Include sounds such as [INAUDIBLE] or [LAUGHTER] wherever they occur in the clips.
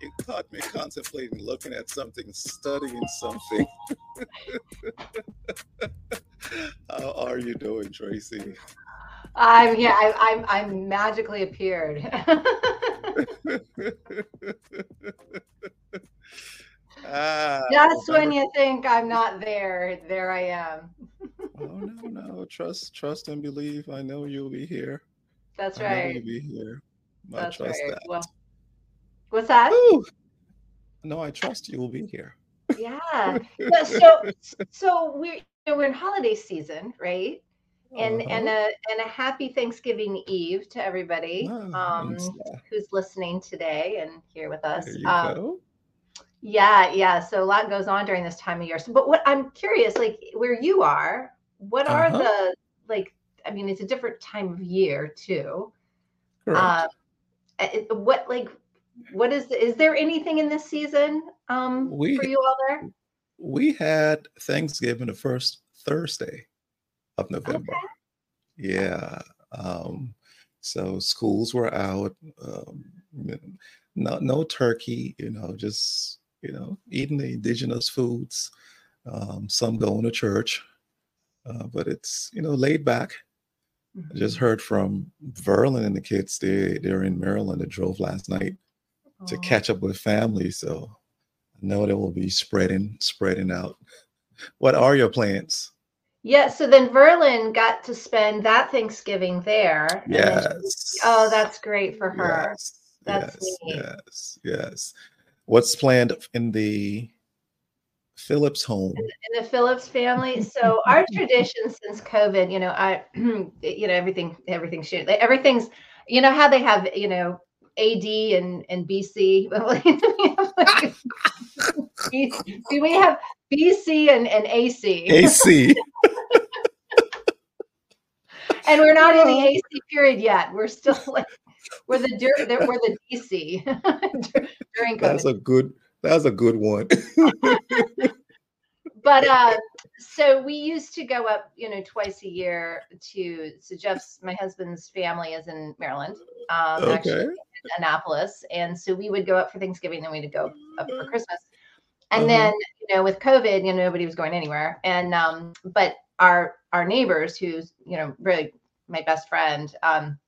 you caught me contemplating looking at something, studying something. [LAUGHS] How are you doing, Traci? I'm yeah, I, I'm I'm magically appeared. [LAUGHS] ah, Just when you think I'm not there, there I am. oh no, no, trust, trust and believe. I know you'll be here. That's right. you'll be here. I That's trust right. that. Well, what's that? Ooh. No, I trust you will be here. Yeah. [LAUGHS] so so we're you know, we're in holiday season, right? and uh-huh. and a and a happy Thanksgiving Eve to everybody oh, um, who's listening today and here with us. Um, yeah, yeah. So a lot goes on during this time of year. So, but what I'm curious, like where you are, what are uh-huh. the like? I mean, it's a different time of year too. Uh, what like what is is there anything in this season um we, for you all there? We had Thanksgiving the first Thursday of November. Okay. Yeah. Um, so schools were out. Um, no, no turkey. You know, just you know, eating the indigenous foods. Um, some going to church, uh, but it's you know laid back. Mm-hmm. I just heard from Verlin and the kids. They they're in Maryland. They drove last night oh. to catch up with family. So I know they will be spreading spreading out. What are your plans? Yeah, so then Verlin got to spend that Thanksgiving there. Yes. She, oh, that's great for her. Yes. That's yes, neat. yes, yes. What's planned in the Philips home? In, the Philips family. So our [LAUGHS] tradition since COVID, you know, I, [CLEARS THROAT] you know, everything, everything everything's, you know, how they have, you know, AD and and BC. [LAUGHS] [LAUGHS] Do we have BC and, and AC? AC. and we're not in the AC period yet. We're still like we're the we're the DC during COVID. That's a good. That's a good one. [LAUGHS] but uh, so we used to go up, you know, twice a year to. So Jeff's my husband's family is in Maryland, um, okay. actually in Annapolis, and so we would go up for Thanksgiving, then we'd go up for Christmas. And uh-huh. then, you know, with COVID, you know, nobody was going anywhere. And um, but our our neighbors, who's you know really my best friend, um,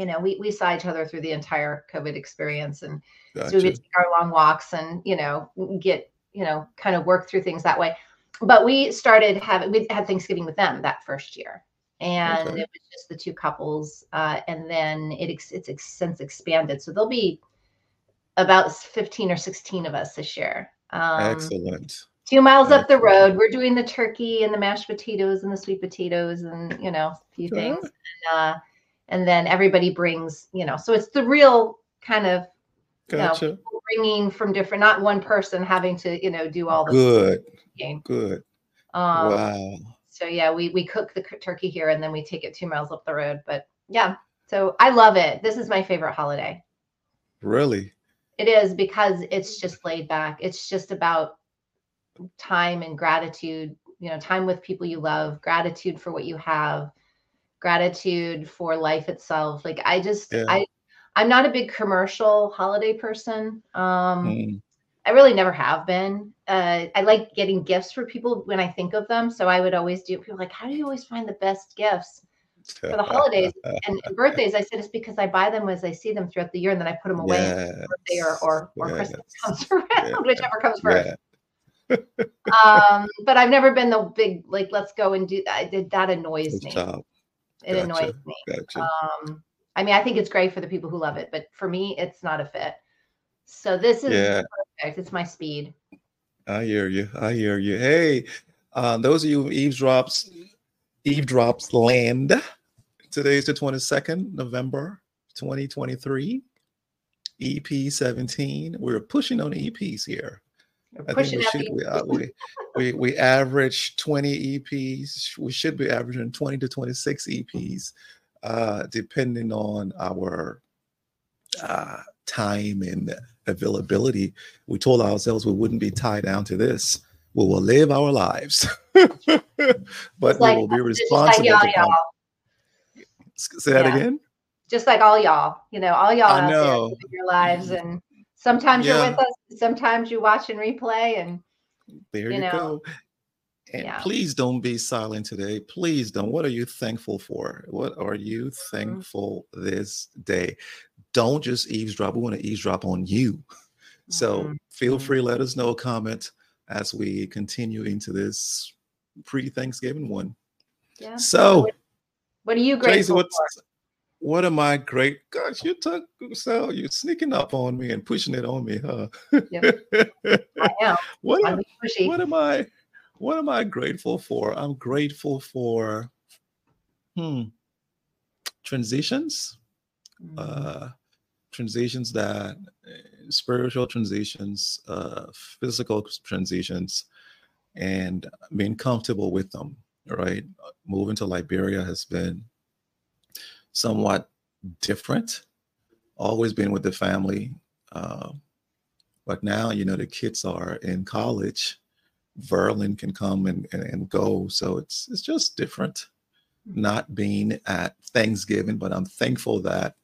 you know, we we saw each other through the entire COVID experience, and gotcha. so we would take our long walks and you know get you know kind of work through things that way. But we started having we had Thanksgiving with them that first year, and okay. it was just the two couples, uh, and then it it's since expanded, so there'll be about 15 or 16 of us this year um, Excellent. Two miles Excellent. up the road, we're doing the turkey and the mashed potatoes and the sweet potatoes and you know a few things. And, uh, and then everybody brings, you know, so it's the real kind of gotcha. you know, bringing from different, not one person having to, you know, do all the good, game. good. Um, wow. So yeah, we we cook the turkey here and then we take it two miles up the road. But yeah, so I love it. This is my favorite holiday. Really? It is because it's just laid back. It's just about time and gratitude, you know, time with people you love, gratitude for what you have, gratitude for life itself. Like I just yeah. I I'm not a big commercial holiday person. Um mm. I really never have been. Uh, I like getting gifts for people when I think of them. So I would always do. People like, how do you always find the best gifts? for the holidays [LAUGHS] and, and, birthdays. I said it's because I buy them as I see them throughout the year, and then I put them away yes. birthday or or, or yes. Christmas [LAUGHS] comes around, yeah. whichever comes first. Yeah. um, but I've never been the big like let's go and do that. That annoys Good me. Job. It gotcha. annoys me. Gotcha. Um, I mean, I think it's great for the people who love it, but for me, it's not a fit. So this is yeah. perfect. It's my speed. I hear you. I hear you. Hey, uh, those of you eavesdrops Eavesdrops Land. Today is the 22nd, November 2023. EP 17. We're pushing on EPs here. I think we should we, uh, we, we we average 20 EPs. We should be averaging 20 to 26 EPs, uh, depending on our uh, time and availability. We told ourselves we wouldn't be tied down to this we will live our lives, [LAUGHS] but like, we will be responsible. Like, y'all, y'all. Say that yeah. again. just like all y'all, you know, all y'all I know. your lives. And sometimes Yeah. you're with us, sometimes you watch and replay. And There you know, go. And yeah. please don't be silent today. Please don't. What are you thankful for? What are you Mm-hmm. thankful this day? Don't just eavesdrop. We want to eavesdrop on you. So Mhm. feel Mhm. free, let us know, a comment as we continue into this pre-Thanksgiving one. yeah. So, what, what are you Traci, grateful what's for? What am I great? Gosh, you took so you're sneaking up on me and pushing it on me, huh? I [LAUGHS] am. what pushy. what am I what am I grateful for? I'm grateful for hmm transitions. Mhm. Uh transitions that uh, spiritual transitions, uh physical transitions, and being comfortable with them, right? Moving to Liberia has been somewhat different. Always been with the family. Uh, but now, you know, the kids are in college. Verlin can come and, and, and go. So it's it's just different not being at Thanksgiving, but I'm thankful that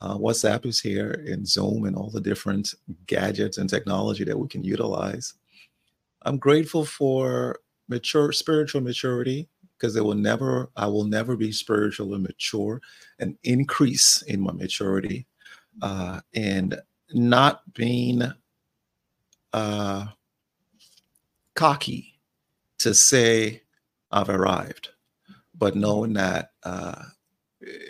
uh, WhatsApp is here and Zoom and all the different gadgets and technology that we can utilize. I'm grateful for mature spiritual maturity because it will never, I will never be spiritually mature, an increase in my maturity, uh, and not being uh, cocky to say I've arrived, but knowing that uh,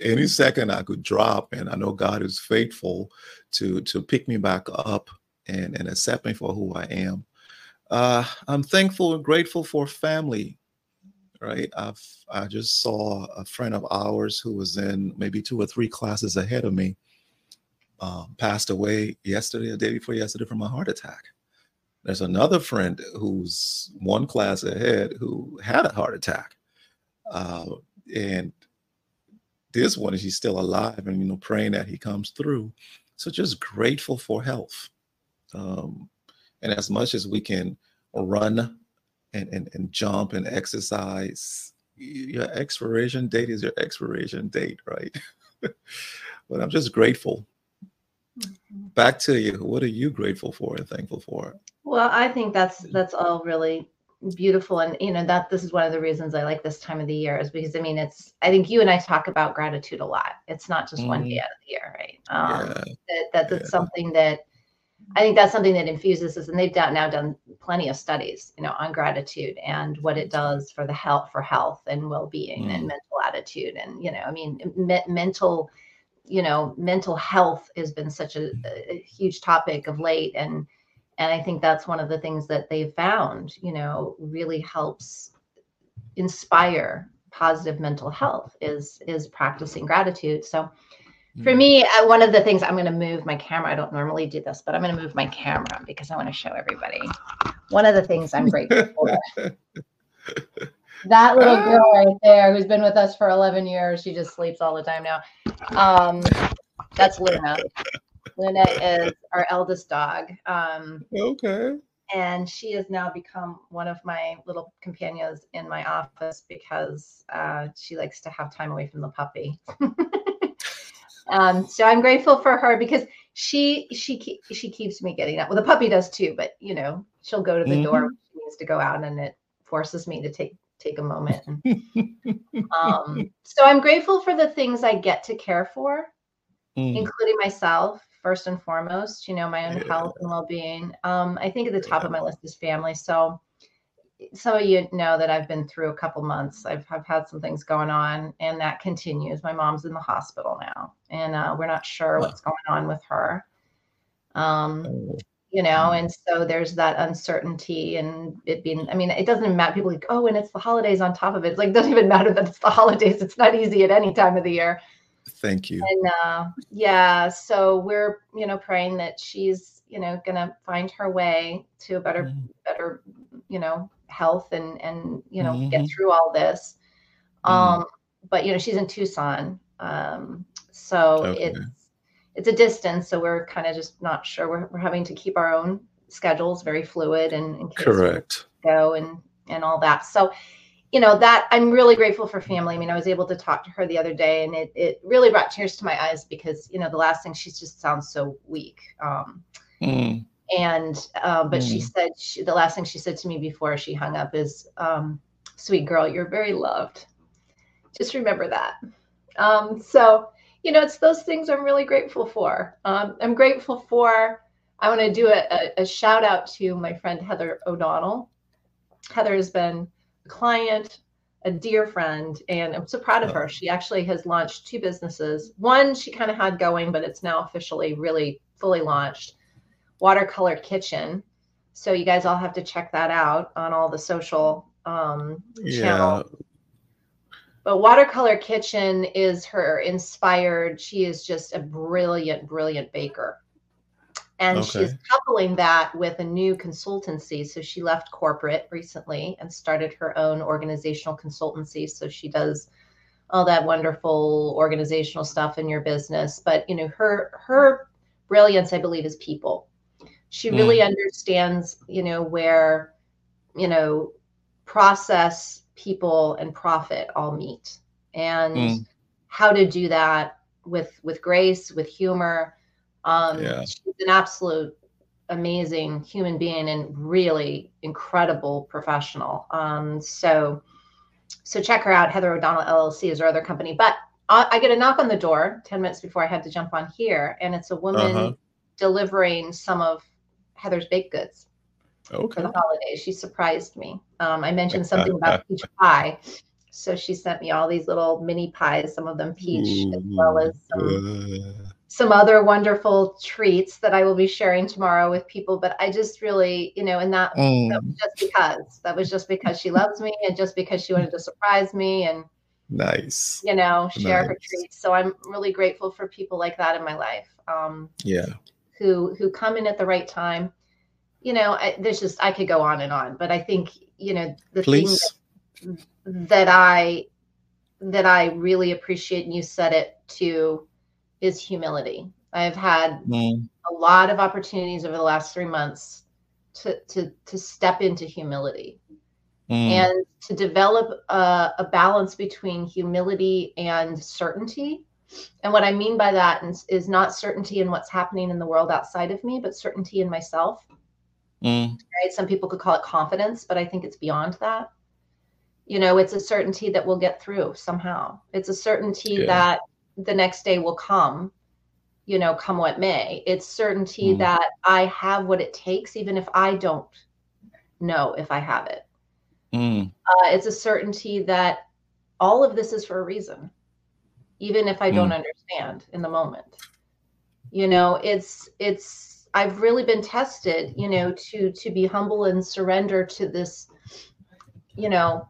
any second I could drop, and I know God is faithful to to pick me back up and and accept me for who I am. Uh, I'm thankful and grateful for family. Right, I've I just saw a friend of ours who was in maybe two or three classes ahead of me. Um, passed away yesterday, a day before yesterday, from a heart attack. There's another friend who's one class ahead who had a heart attack, uh, and this one is he's still alive, and you know, praying that he comes through. So just grateful for health, um, and as much as we can run and, and and jump and exercise, your expiration date is your expiration date, right? [LAUGHS] but I'm just grateful. Mhm. Back to you. What are you grateful for and thankful for? Well, I think that's that's all really beautiful, and you know that this is one of the reasons I like this time of the year is because I mean it's I think you and I talk about gratitude a lot. It's not just one day Mhm. out of the year, right? Um, Yeah, that, that that's yeah. something that I think that's something that infuses us, and they've done, now done plenty of studies, you know, on gratitude and what it does for the health, for health and well-being and Mm. mental attitude, and you know, I mean, me- mental, you know, mental health has been such a, a huge topic of late, and and I think that's one of the things that they've found, you know, really helps inspire positive mental health is is practicing gratitude. So for Mm. me, uh, one of the things I'm going to move my camera. I don't normally do this, but I'm going to move my camera because I want to show everybody. One of the things I'm grateful [LAUGHS] for. That little girl right there, who's been with us for 11 years, she just sleeps all the time now. Um, that's Luna. Luna is our eldest dog. Um, okay. and she has now become one of my little companions in my office because uh, she likes to have time away from the puppy. [LAUGHS] um, so I'm grateful for her because she she she keeps me getting up. Well, the puppy does too, but you know she'll go to the door when she needs to go out, and it forces me to take take a moment. Um, so I'm grateful for the things I get to care for Mm. including myself first and foremost you know my own Yeah. health and well-being um i think at the top of my list is family so some of you know that i've been through a couple months. I've, I've had some things going on and that continues. My mom's in the hospital now and uh, we're not sure what's going on with her. Um Oh, you know and so there's that uncertainty and it being i mean it doesn't even matter. People like oh and it's the holidays on top of it. It's like it doesn't even matter that it's the [LAUGHS] holidays. It's not easy at any time of the year. Thank you. and uh, yeah, so we're you know praying that she's you know gonna find her way to a better Mm. better you know health and and you know get Mhm. through all this. Mm. Um, but you know she's in Tucson, um, so Okay. it's it's a distance, so we're kind of just not sure. We're we're having to keep our own schedules very fluid and we Correct. go and and all that. So you know that i'm really grateful for family i mean i was able to talk to her the other day and it, it really brought tears to my eyes because you know the last thing she just sounds so weak um, Mm, and uh, but she Mm. said she, the last thing she said to me before she hung up is um, sweet girl you're very loved. Just remember that. Um, so you know it's those things i'm really grateful for. Um, i'm grateful for i want to do a, a shout out to my friend heather o'donnell. Heather has been a client a dear friend and i'm so proud of her. She actually has launched two businesses. One she kind of had going but it's now officially really fully launched watercolor kitchen. So you guys all have to check that out on all the social um, channels yeah. but watercolor kitchen is her inspired she is just a brilliant brilliant baker. And she's coupling that with a new consultancy. So she left corporate recently and started her own organizational consultancy. So she does all that wonderful organizational stuff in your business. But you know her her brilliance i believe is people she really understands you know where you know process people and profit all meet and Mm. how to do that with with grace with humor um Yeah. she's an absolute amazing human being and really incredible professional um so so check her out heather o'donnell llc is her other company but I, I get a knock on the door 10 minutes before i had to jump on here and it's a woman Uh-huh. delivering some of heather's baked goods for the holidays. She surprised me. Um, I mentioned [LAUGHS] something about peach pie. So she sent me all these little mini pies, some of them peach, as well as some, uh, some other wonderful treats that I will be sharing tomorrow with people. But I just really, you know, and that, that mm, was just because that was just because she loves me and just because she wanted to surprise me and, nice. you know, share her treats. So I'm really grateful for people like that in my life. Um, Yeah. Who who come in at the right time you know I, there's just i could go on and on but i think you know the thing Please. that i that i really appreciate and you said it too is humility i've had Mm, a lot of opportunities over the last three months to to to step into humility mm, and to develop a, a balance between humility and certainty. And what I mean by that is, is not certainty in what's happening in the world outside of me, but certainty in myself. mm, Right? Some people could call it confidence, but I think it's beyond that. You know, it's a certainty that we'll get through somehow. It's a certainty Yeah. that the next day will come, you know, come what may. It's certainty Mm. that I have what it takes, even if I don't know if I have it mm, uh, it's a certainty that all of this is for a reason, even if I don't understand in the moment. You know, it's it's I've really been tested, you know, to to be humble and surrender to this, you know,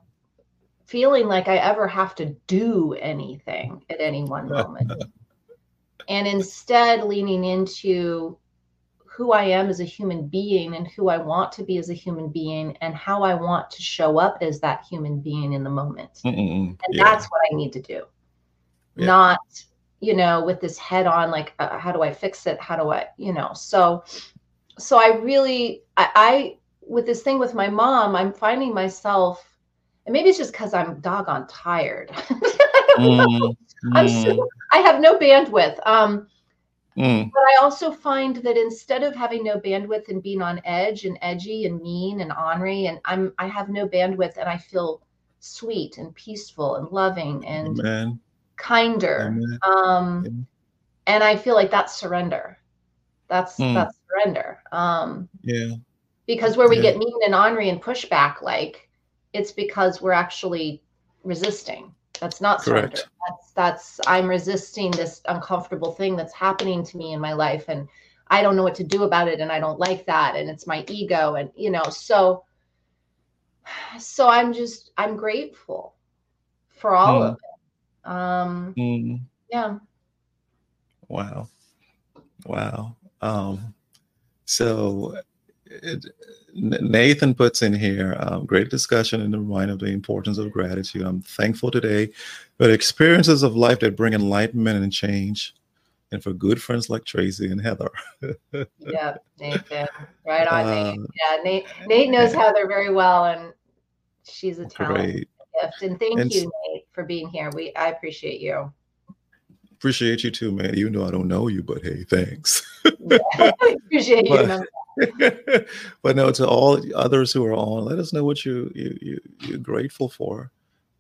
feeling like I ever have to do anything at any one [LAUGHS] moment. and instead leaning into who I am as a human being and who I want to be as a human being and how I want to show up as that human being in the moment. mm, mm, mm. And Yeah. that's what I need to do. Yeah. Not, you know, with this head on, like, uh, how do I fix it? How do I, you know, so, so I really, I, I, with this thing with my mom, I'm finding myself, and maybe it's just because I'm doggone tired. [LAUGHS] Mm, I'm so, I have no bandwidth. Um, mm, but I also find that instead of having no bandwidth and being on edge and edgy and mean and ornery, and I'm I have no bandwidth and I feel sweet and peaceful and loving and Amen. Kinder. Um, Amen. and I feel like that's surrender. That's Mm. that's surrender. Um, Yeah. because where we Yeah. get mean and ornery and pushback, like it's because we're actually resisting. That's not surrender. Correct. That's that's I'm resisting this uncomfortable thing that's happening to me in my life, and I don't know what to do about it, and I don't like that, and it's my ego, and you know, so so I'm just I'm grateful for all of it. Um, Mm. yeah. Wow. Wow. Um, so it, Nathan puts in here um, great discussion and reminder of the importance of gratitude. I'm thankful today for the experiences of life that bring enlightenment and change, and for good friends like Traci and Heather. [LAUGHS] Yeah, Nathan. Right on, Nate. Uh, Yeah, Nate. Nate knows [LAUGHS] Heather very well, and she's a talent. Great. Gift. And thank and, you, Nate, for being here. We I appreciate you. Appreciate you too, man. Even though I don't know you, but hey, thanks. yeah, [LAUGHS] appreciate but, you. [LAUGHS] but no, to all others who are on, let us know what you you, you you're grateful for,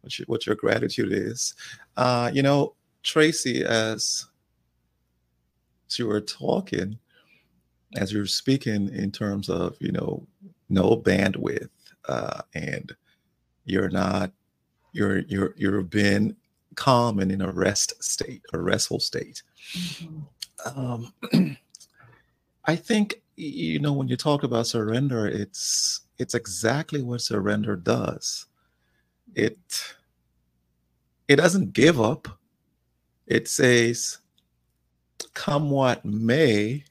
what you, what your gratitude is. Uh, you know, Traci, as you were talking, as you're speaking in terms of you know no bandwidth uh, and you're not you're you're you're been calm and in a rest state a restful state mm-hmm. um, [CLEARS THROAT] i think you know when you talk about surrender it's it's exactly what surrender does it it doesn't give up it says come what may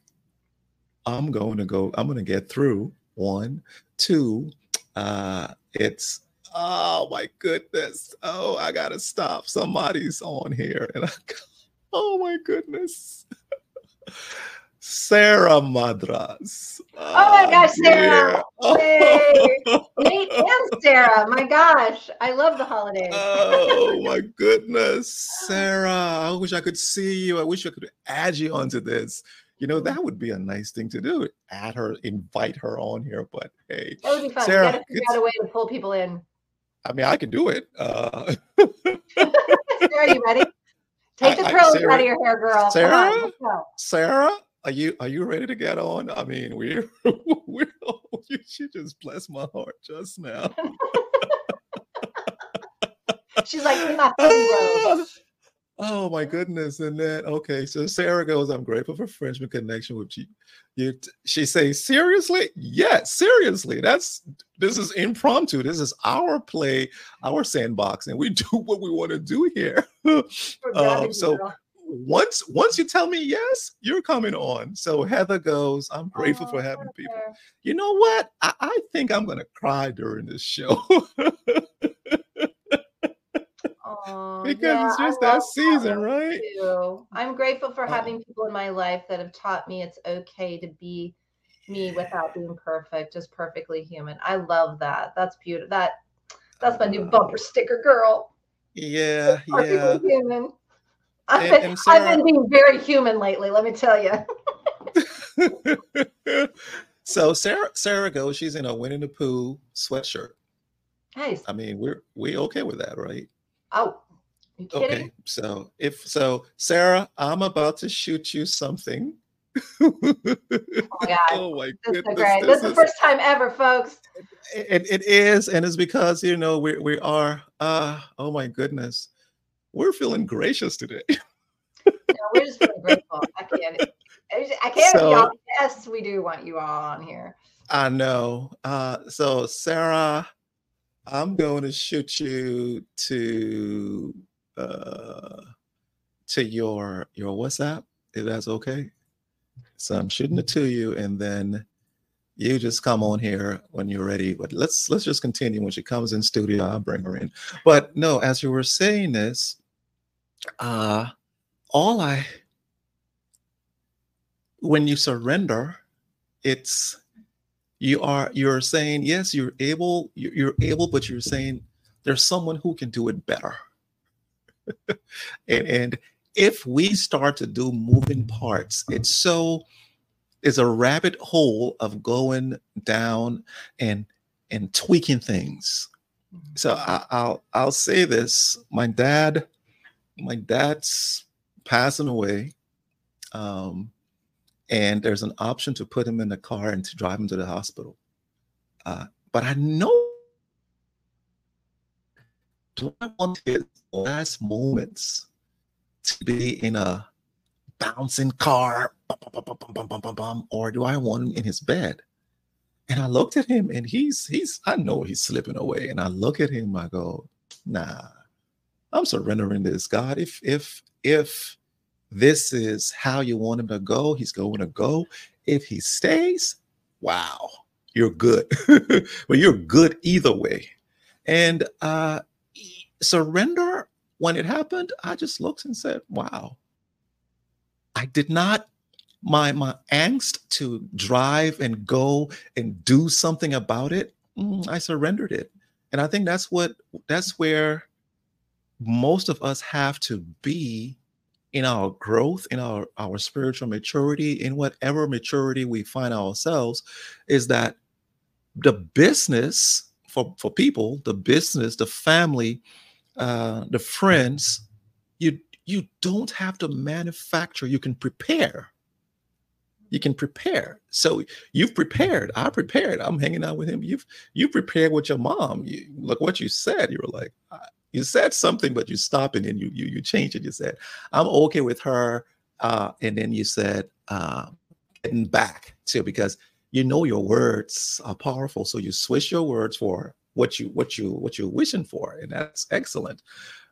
I'm going to go, I'm going to get through. One, two, uh, it's oh my goodness. Oh, I gotta stop. Somebody's on here. And I oh my goodness. Sara Madras. Oh, oh my ah, gosh, Sara. Hey. Nate and Sara. My gosh. I love the holidays. oh [LAUGHS] my goodness. Sara. I wish I could see you. I wish I could add you onto this you know, that would be a nice thing to do. Add her, invite her on here. But hey, that would be fun. Sara, you gotta figure out a way to pull people in. I mean, I can do it. Uh, [LAUGHS] Sara, you ready? Take the curls out of your hair, girl. Sara, on, Sara, are you are you ready to get on? I mean, we're [LAUGHS] we're [LAUGHS] she just blessed my heart just now. She's like, my Oh my goodness. And then okay, so Sara goes, I'm grateful for Frenchman connection with you. you she says, seriously? Yes, seriously. That's this is impromptu. This is our play, our sandbox, and we [LAUGHS] do what we want to do here. um, so once once you tell me yes, you're coming on. So Heather goes, I'm grateful oh, for having Heather. people. You know what? I, I think I'm gonna cry during this show. [LAUGHS] Um, because yeah, it's just that season, right? Too. I'm grateful for oh. having people in my life that have taught me it's okay to be me without being perfect, just perfectly human. I love that. That's beautiful. That that's my new uh-huh. bumper sticker, girl. Yeah, [LAUGHS] yeah. Human. [LAUGHS] I've, been, and Sara, I've been being very human lately. Let me tell you. [LAUGHS] so Sara Sara goes. She's in a Winnie the Pooh sweatshirt. Nice. I mean, we're we okay with that, right? Oh, okay. So if so, Sara, I'm about to shoot you something. oh my god! [LAUGHS] Oh my this goodness! Great. This, this is the first time ever, folks. It, it is, and it's because you know we we are. Uh, oh my goodness, we're feeling gracious today. [LAUGHS] no, we're just feeling grateful. I can't. I can't. So, yes, we do want you all on here. I know. Uh, so Sara, I'm going to shoot you to uh, to your your WhatsApp if that's okay. So I'm shooting it to you, and then you just come on here when you're ready. But let's let's just continue. When she comes in studio, I'll bring her in. But no, as you were saying this, uh, all I when you surrender, it's you are you're saying yes you're able you're able but you're saying there's someone who can do it better. [LAUGHS] And, and if we start to do moving parts it's so it's a rabbit hole of going down and and tweaking things. So I, i'll i'll say this. My dad my dad's passing away. Um and there's an option to put him in the car and to drive him to the hospital. Uh, but I know do I want his last moments to be in a bouncing car, bum, bum, bum, or do I want him in his bed? And I looked at him, and he's he's I know he's slipping away. And I look at him, I go, Nah, I'm surrendering this, God. If if if this is how you want him to go. He's going to go. If he stays, wow, you're good. [LAUGHS] but you're good either way. And uh, surrender, when it happened, I just looked and said, wow. I did not my my angst to drive and go and do something about it. Mm, I surrendered it. and I think that's what that's where most of us have to be in our growth, in our our spiritual maturity, in whatever maturity we find ourselves, is that the business for for people, the business, the family, uh, the friends, you you don't have to manufacture. You can prepare you can prepare. So you've prepared. I prepared. I'm hanging out with him. You've you prepared with your mom. You, look what you said. You were like, you said something, but you stop and then you you you change it. You said, I'm okay with her. Uh, and then you said, uh, getting back to because you know your words are powerful. So you switch your words for what you what you what you're wishing for, and that's excellent.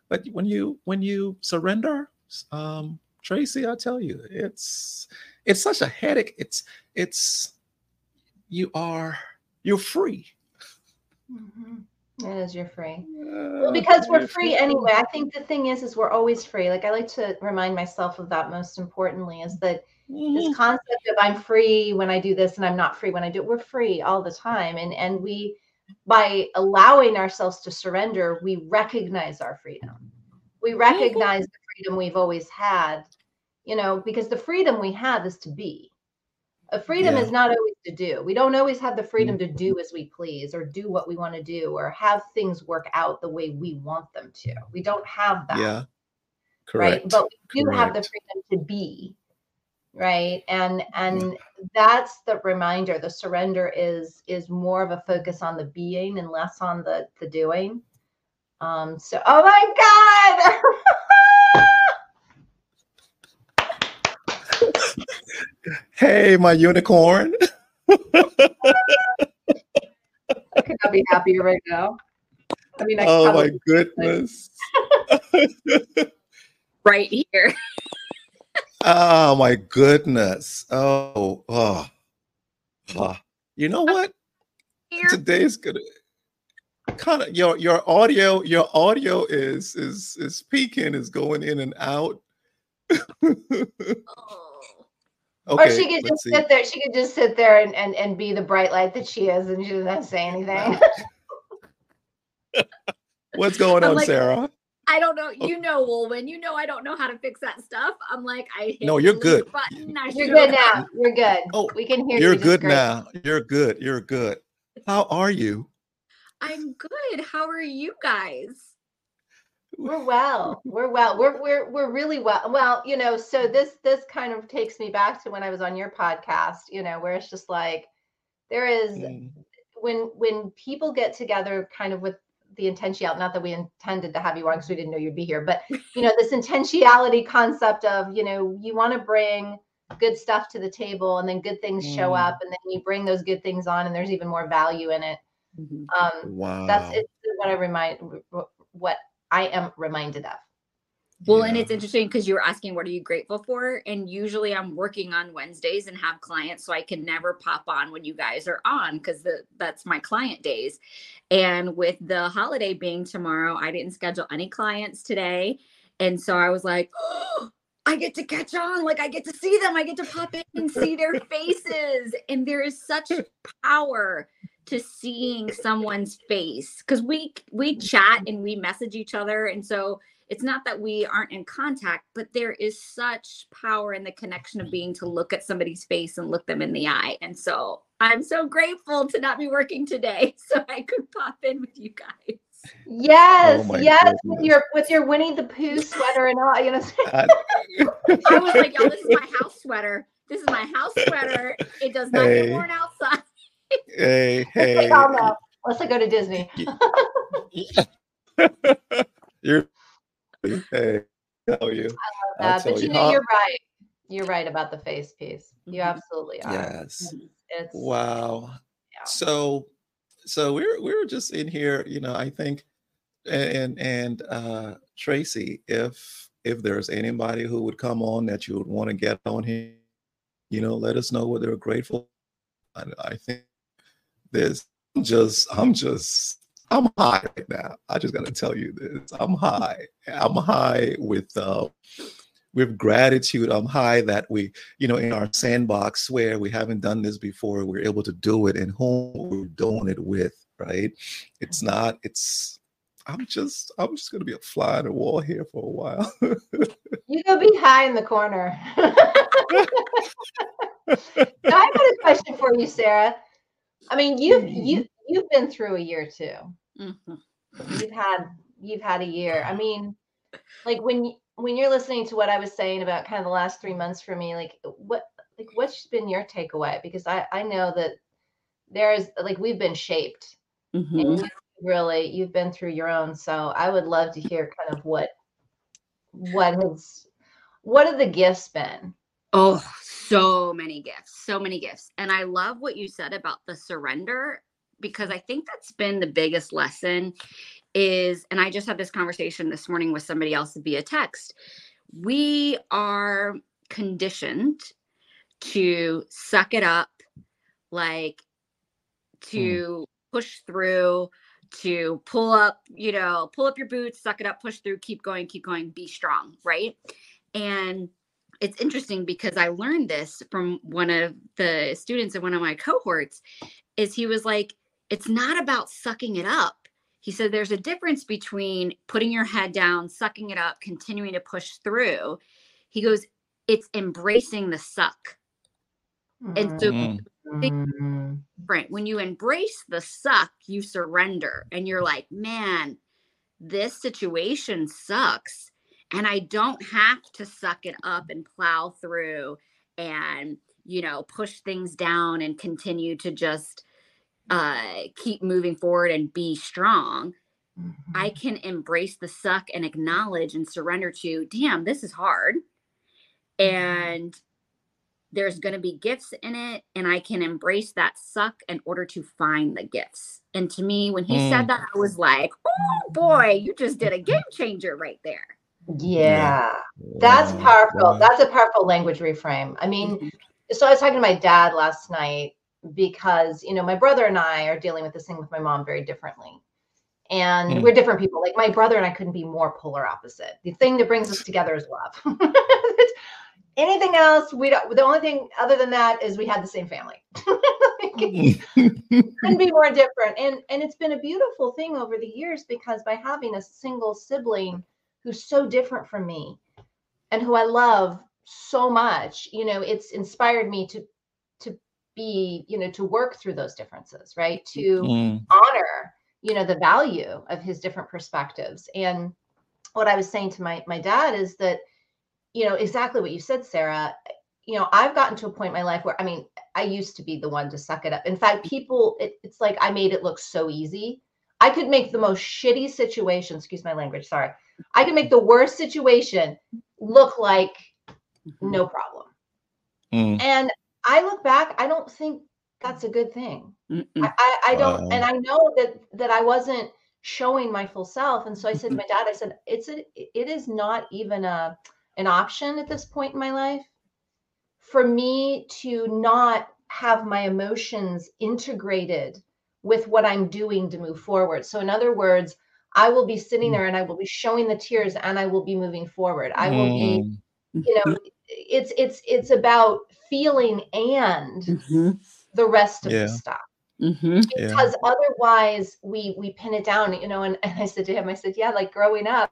But when you when you surrender, um, Traci, I tell you, it's it's such a headache. It's it's you are you're free. Mm-hmm. It is you're free. Uh, well, because we're free, free anyway. I think the thing is, is we're always free. Like I like to remind myself of that. Most importantly, is that mm-hmm. this concept of I'm free when I do this and I'm not free when I do it. We're free all the time, and and we by allowing ourselves to surrender, we recognize our freedom. We mm-hmm. recognize mm-hmm. the freedom we've always had you know, because the freedom we have is to be. A freedom yeah. is not always to do. We don't always have the freedom to do as we please or do what we want to do or have things work out the way we want them to. We don't have that. Yeah. Correct. Right. But we do Correct. have the freedom to be. Right. And and that's the reminder. The surrender is is more of a focus on the being and less on the the doing. Um so oh my god. [LAUGHS] hey, my unicorn. [LAUGHS] I could not be happier right now. I mean, I oh my goodness. [LAUGHS] right here. [LAUGHS] oh my goodness. Oh, oh, oh. you know what? Here. Today's gonna kind of your your audio your audio is is is peaking is going in and out. oh. Okay, or she could just see. sit there. She could just sit there and, and, and be the bright light that she is, and she doesn't have to say anything. [LAUGHS] What's going on, like, Sara? I don't know. Oh. You know, Wulwyn. You know, I don't know how to fix that stuff. I'm like, I no. You're good. Button. you're good now. You're good. Oh, we can hear you're you. You're good now. You're good. You're good. How are you? I'm good. How are you guys? We're well. We're well. We're we're we're really well. Well, you know, so this this kind of takes me back to when I was on your podcast, you know, where it's just like there is mm. when when people get together kind of with the intentionality, not that we intended to have you on because we didn't know you'd be here, but you know, this intentionality concept of, you know, you want to bring good stuff to the table and then good things mm. show up and then you bring those good things on and there's even more value in it. Mm-hmm. Um, wow. That's it's what I remind what I am reminded of. Well, yeah. and it's interesting because you were asking, what are you grateful for? And usually I'm working on Wednesdays and have clients, so I can never pop on when you guys are on because that's my client days. And with the holiday being tomorrow, I didn't schedule any clients today. And so I was like, [GASPS] oh, I get to catch on. Like I get to see them. I get to pop in and see their [LAUGHS] faces. And there is such power to seeing someone's face because we we chat and we message each other and so it's not that we aren't in contact but there is such power in the connection of being to look at somebody's face and look them in the eye and so i'm so grateful to not be working today [LAUGHS] so i could pop in with you guys Yes, oh yes, goodness. with your with your Winnie the Pooh sweater and all, you know. [LAUGHS] I was like, "Yo, this is my house sweater. This is my house sweater. It does not hey. get worn outside." hey, [LAUGHS] hey. Let's go to Disney. [LAUGHS] you're hey, tell you. I love that. But you, you know, you're right. You're right about the face piece. You mm-hmm. absolutely are. Yes. It's wow. Yeah. So so we're we are just in here, you know, I think and and uh Traci, if if there's anybody who would come on that you would want to get on here, you know, let us know what they're grateful. I, I think this. I'm just, I'm just, I'm high right now. I just gotta tell you this. I'm high. I'm high with uh with gratitude. I'm high that we, you know, in our sandbox where we haven't done this before, we're able to do it and whom we're doing it with. right? It's not, it's, I'm just, I'm just going to be a fly on the wall here for a while. [LAUGHS] you go be high in the corner. [LAUGHS] i've got a question for you, Sara. I mean, you've Mm-hmm. you you've been through a year too. Mhm. You've had you've had a year. I mean, like when you, when you're listening to what I was saying about kind of the last three months for me, like what like what's been your takeaway? Because I I know that there's like we've been shaped Mhm. and you really you've been through your own. So I would love to hear kind of what what has what have the gifts been? Oh, so many gifts, so many gifts. And I love what you said about the surrender because I think that's been the biggest lesson is and I just had this conversation this morning with somebody else via text. We are conditioned to suck it up like hmm. to push through to pull up, you know, pull up your boots, suck it up, push through, keep going, keep going, be strong, right? And it's interesting because I learned this from one of the students in one of my cohorts is he was like it's not about sucking it up. He said there's a difference between putting your head down, sucking it up, continuing to push through. He goes it's embracing the suck. And so Mm. Mm. different. When you embrace the suck, you surrender and you're like, man, this situation sucks. And I don't have to suck it up and plow through and, you know, push things down and continue to just uh, keep moving forward and be strong. I can embrace the suck and acknowledge and surrender to, damn, this is hard. And there's going to be gifts in it. And I can embrace that suck in order to find the gifts. And to me, when he Mm. said that, I was like, oh boy, you just did a game changer right there. Yeah. That's powerful. wow. That's a powerful language reframe. I mean, so I was talking to my dad last night because, you know, my brother and I are dealing with this thing with my mom very differently. And Mm. we're different people. Like my brother and I couldn't be more polar opposite. The thing that brings us together is love. [LAUGHS] Anything else, we don't the only thing other than that is we had the same family. [LAUGHS] [LAUGHS] couldn't be more different. And and it's been a beautiful thing over the years because by having a single sibling who's so different from me and who I love so much, you know, it's inspired me to to be, you know, to work through those differences, right? To Mm. honor, you know, the value of his different perspectives. And what I was saying to my my dad is that, you know, exactly what you said, Sara. You know, I've gotten to a point in my life where I mean, I used to be the one to suck it up. In fact, people, it, it's like I made it look so easy. I could make the most shitty situation, excuse my language, sorry. I could make the worst situation look like no problem. Mm. And I look back, I don't think that's a good thing. I, I, I don't, Wow. and I know that that I wasn't showing my full self. And so I said to my dad, I said, it's a, it is not even a an option at this point in my life for me to not have my emotions integrated with what I'm doing to move forward. So in other words, I will be sitting Mm. there and I will be showing the tears and I will be moving forward. I will be Mm. you know it's it's it's about feeling and Mhm. the rest of Yeah. the stuff Mhm. Yeah. because otherwise we we pin it down you know and, and i said to him i said yeah like growing up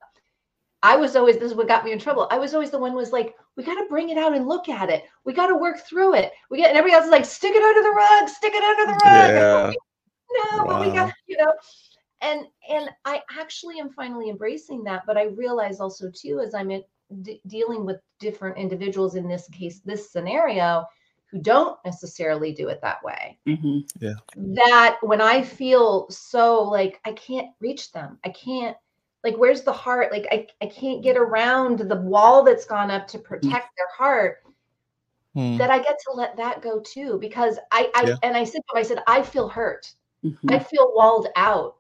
i was always this is what got me in trouble i was always the one who was like we got to bring it out and look at it we got to work through it we get and everybody else is like stick it under the rug stick it under the rug Yeah. no but we got you know and and i actually am finally embracing that but i realize also too as i'm in, d- dealing with different individuals in this case this scenario who don't necessarily do it that way Mhm. that when i feel so like i can't reach them i can't like where's the heart like i, I can't get around the wall that's gone up to protect their heart Mm. that i get to let that go too because i i Yeah. and i said to him, i said i feel hurt Mhm. I feel walled out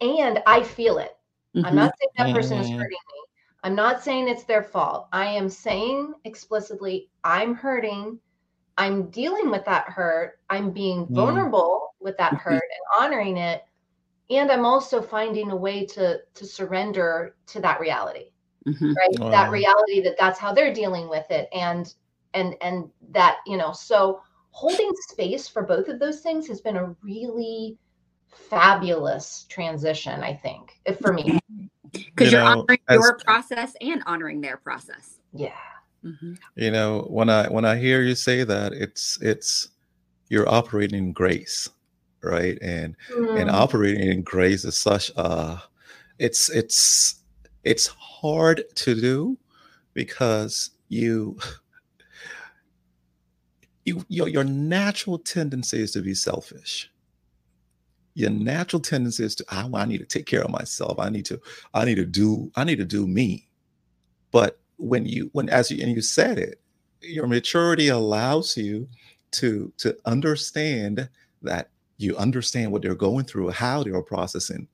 and I feel it. I'm Mhm. not saying that person is Mhm. hurting me. I'm not saying it's their fault. I am saying explicitly, I'm hurting. I'm dealing with that hurt. I'm being Mm. vulnerable with that hurt and honoring it. And I'm also finding a way to to surrender to that reality, Mhm. right? That reality that that's how they're dealing with it, and and and that you know. So holding space for both of those things has been a really fabulous transition, I think, for me. Because You you are know, honoring as- your process and honoring their process. Yeah. Mhm. You know, when I when I hear you say that, it's it's you're operating in grace, right? And and Mm. operating in grace is such a it's it's it's hard to do because you [LAUGHS] you your, your natural tendency is to be selfish your natural tendency is to I, I need to take care of myself. I need to i need to do i need to do me. But when you when as you and you said it your maturity allows you to to understand that you understand what they're going through how they're processing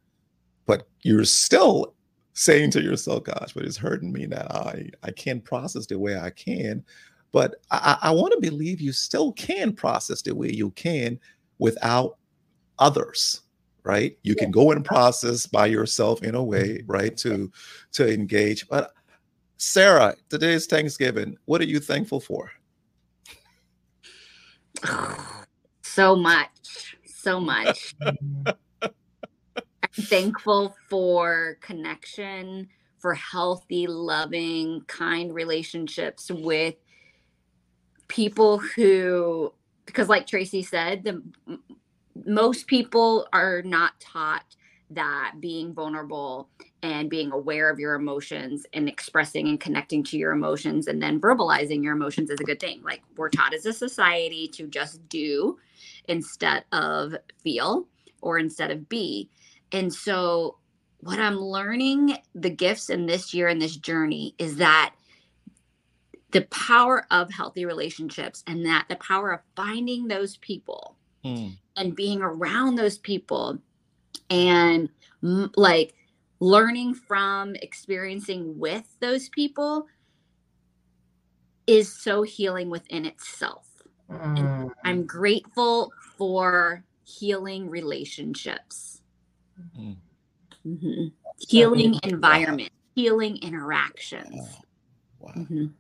but you're still saying to yourself gosh but it's hurting me that i i can't process the way i can. But i i want to believe you still can process the way you can without others right? You can go and process by yourself in a way mm-hmm. right to to engage. But Sara today is thanksgiving. What are you thankful for? [SIGHS] So much, so much. I'm thankful for connection, for healthy, loving, kind relationships with people who, because like Traci said, the most people are not taught that being vulnerable and being aware of your emotions and expressing and connecting to your emotions and then verbalizing your emotions is a good thing. Like we're taught as a society to just do instead of feel or instead of be. And so, what I'm learning the gifts in this year and this journey is that the power of healthy relationships and that the power of finding those people Mm, and being around those people and like learning from experiencing with those people is so healing within itself. Mm. I'm grateful for healing relationships, mm. Mhm. healing environment, healing interactions. wow Mhm.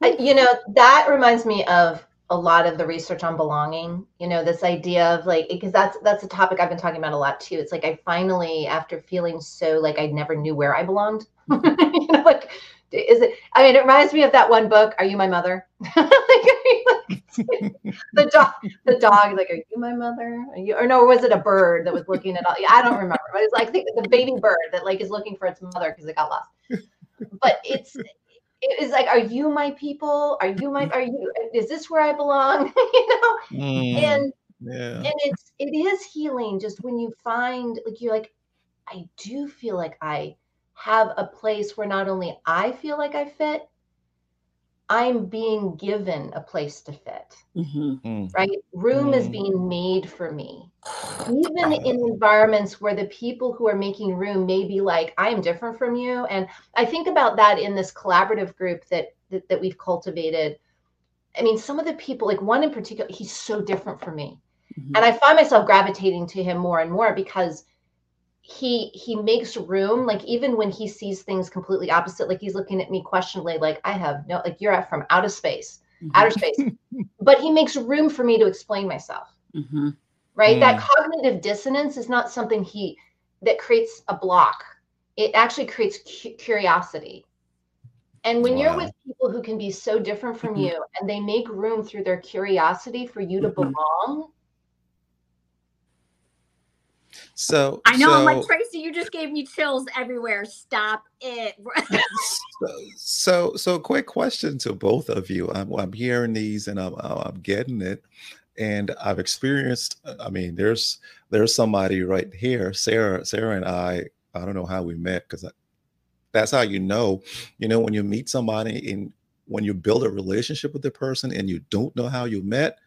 I- you know that reminds me of a lot of the research on belonging you know this idea of like because that's that's a topic i've been talking about a lot too. It's like i finally after feeling so like i never knew where i belonged [LAUGHS] you know like is it i mean it reminds me of that one book are you my mother? [LAUGHS] Like, the dog the dog like are you my mother? Are you or no was it a bird that was looking at all yeah, i don't remember but it's like the, the baby bird that like is looking for its mother because it got lost. But it's it is like are you my people? Are you my are you is this where i belong? [LAUGHS] You know? Mm, and yeah. and it's it is healing just when you find like you're like i do feel like i have a place where not only i feel like i fit i'm being given a place to fit Mhm. Mm, right room is Mm. being made for me [SIGHS] even in environments where the people who are making room may be like i am different from you and i think about that in this collaborative group that that, that we've cultivated i mean some of the people like one in particular he's so different from me Mhm. and i find myself gravitating to him more and more because he he makes room like even when he sees things completely opposite like he's looking at me questionably like i have no like you're from outer space Mhm. outer space [LAUGHS] but he makes room for me to explain myself Mhm. right that cognitive dissonance is not something he that creates a block it actually creates cu- curiosity and when you're with people who can be so different from Mhm. you and they make room through their curiosity for you to Mhm. belong so I know. I'm like Traci. You just gave me chills everywhere. Stop it. [LAUGHS] so so quick question to both of you i'm, I'm hearing these and I'm, I'm getting it and i've experienced i mean there's there's somebody right here Sara Sara and i i don't know how we met because that's how you know you know when you meet somebody and when you build a relationship with the person and you don't know how you met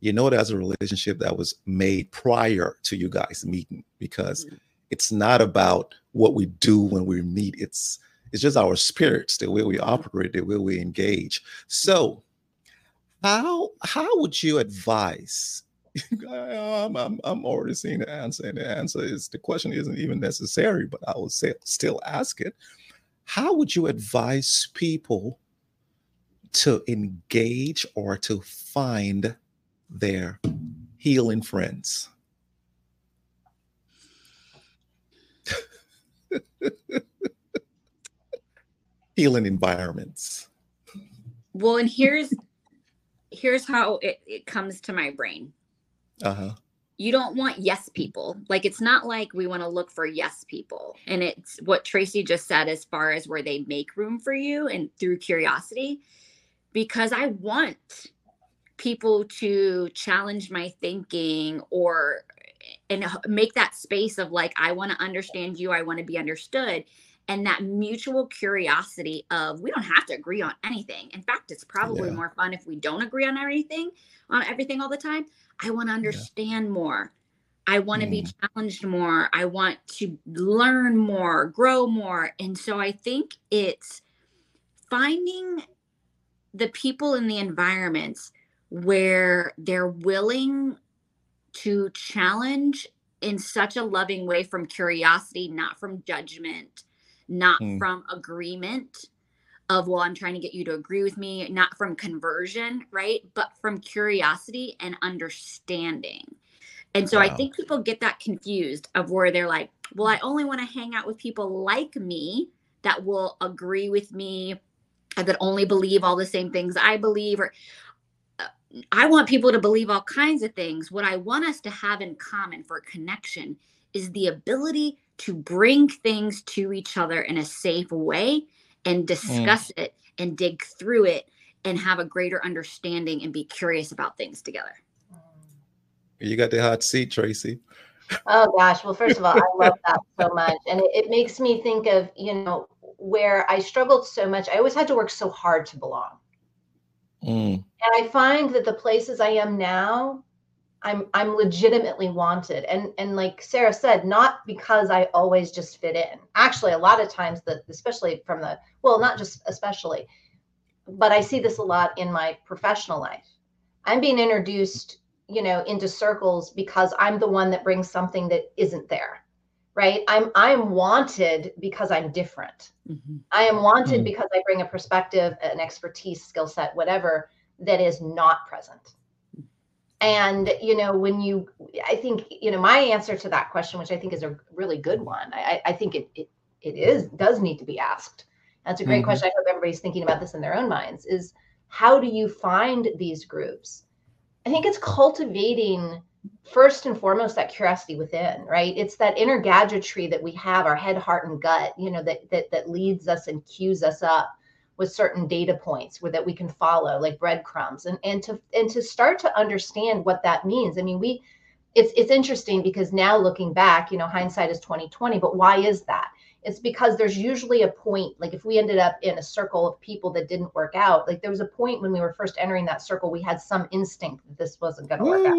you know that's a relationship that was made prior to you guys meeting because Mhm. it's not about what we do when we meet. It's it's just our spirits the way we operate the way we engage. So how how would you advise [LAUGHS] I'm, I'm, I'm already seeing the answer and the answer is the question isn't even necessary but i will say, still ask it. How would you advise people to engage or to find their healing friends. [LAUGHS] healing environments. Well, and here's here's how it, it comes to my brain. Uh-huh. You don't want yes people. Like it's not like we want to look for yes people. And it's what Traci just said as far as where they make room for you and through curiosity. Because I want people to challenge my thinking or and make that space of like i want to understand you i want to be understood and that mutual curiosity of we don't have to agree on anything in fact it's probably yeah. more fun if we don't agree on everything on everything all the time i want to understand yeah. more i want to mm. be challenged more i want to learn more grow more and so i think it's finding the people in the environments where they're willing to challenge in such a loving way from curiosity, not from judgment, not mm. from agreement of, well, I'm trying to get you to agree with me, not from conversion, right? But from curiosity and understanding. And so wow. I think people get that confused of where they're like, well, I only want to hang out with people like me that will agree with me, that only believe all the same things I believe, or I want people to believe all kinds of things. What I want us to have in common for connection is the ability to bring things to each other in a safe way and mm. discuss mm. it and dig through it and have a greater understanding and be curious about things together. You got the hot seat, Traci. Oh gosh. Well, first of all, I [LAUGHS] love that so much. And it, it makes me think of, you know, where I struggled so much. I always had to work so hard to belong. Mm. And I find that the places I am now, I'm I'm legitimately wanted. And and like Sara said, not because I always just fit in. Actually, a lot of times that especially from the well, not just especially, but I see this a lot in my professional life. I'm being introduced, you know, into circles because I'm the one that brings something that isn't there right i'm i'm wanted because i'm different mm-hmm. i am wanted mm-hmm. because i bring a perspective an expertise skill set whatever that is not present and you know when you i think you know my answer to that question which i think is a really good one i, I think it, it it is does need to be asked that's a great mm-hmm. question i hope everybody's thinking about this in their own minds is how do you find these groups i think it's cultivating first and foremost that curiosity within right? It's that inner gadgetry that we have our head heart and gut you know that that, that leads us and cues us up with certain data points where that we can follow like breadcrumbs. And and to and to start to understand what that means i mean we it's it's interesting because now looking back you know hindsight is 2020 but why is that it's because there's usually a point like if we ended up in a circle of people that didn't work out like there was a point when we were first entering that circle we had some instinct that this wasn't going to work out.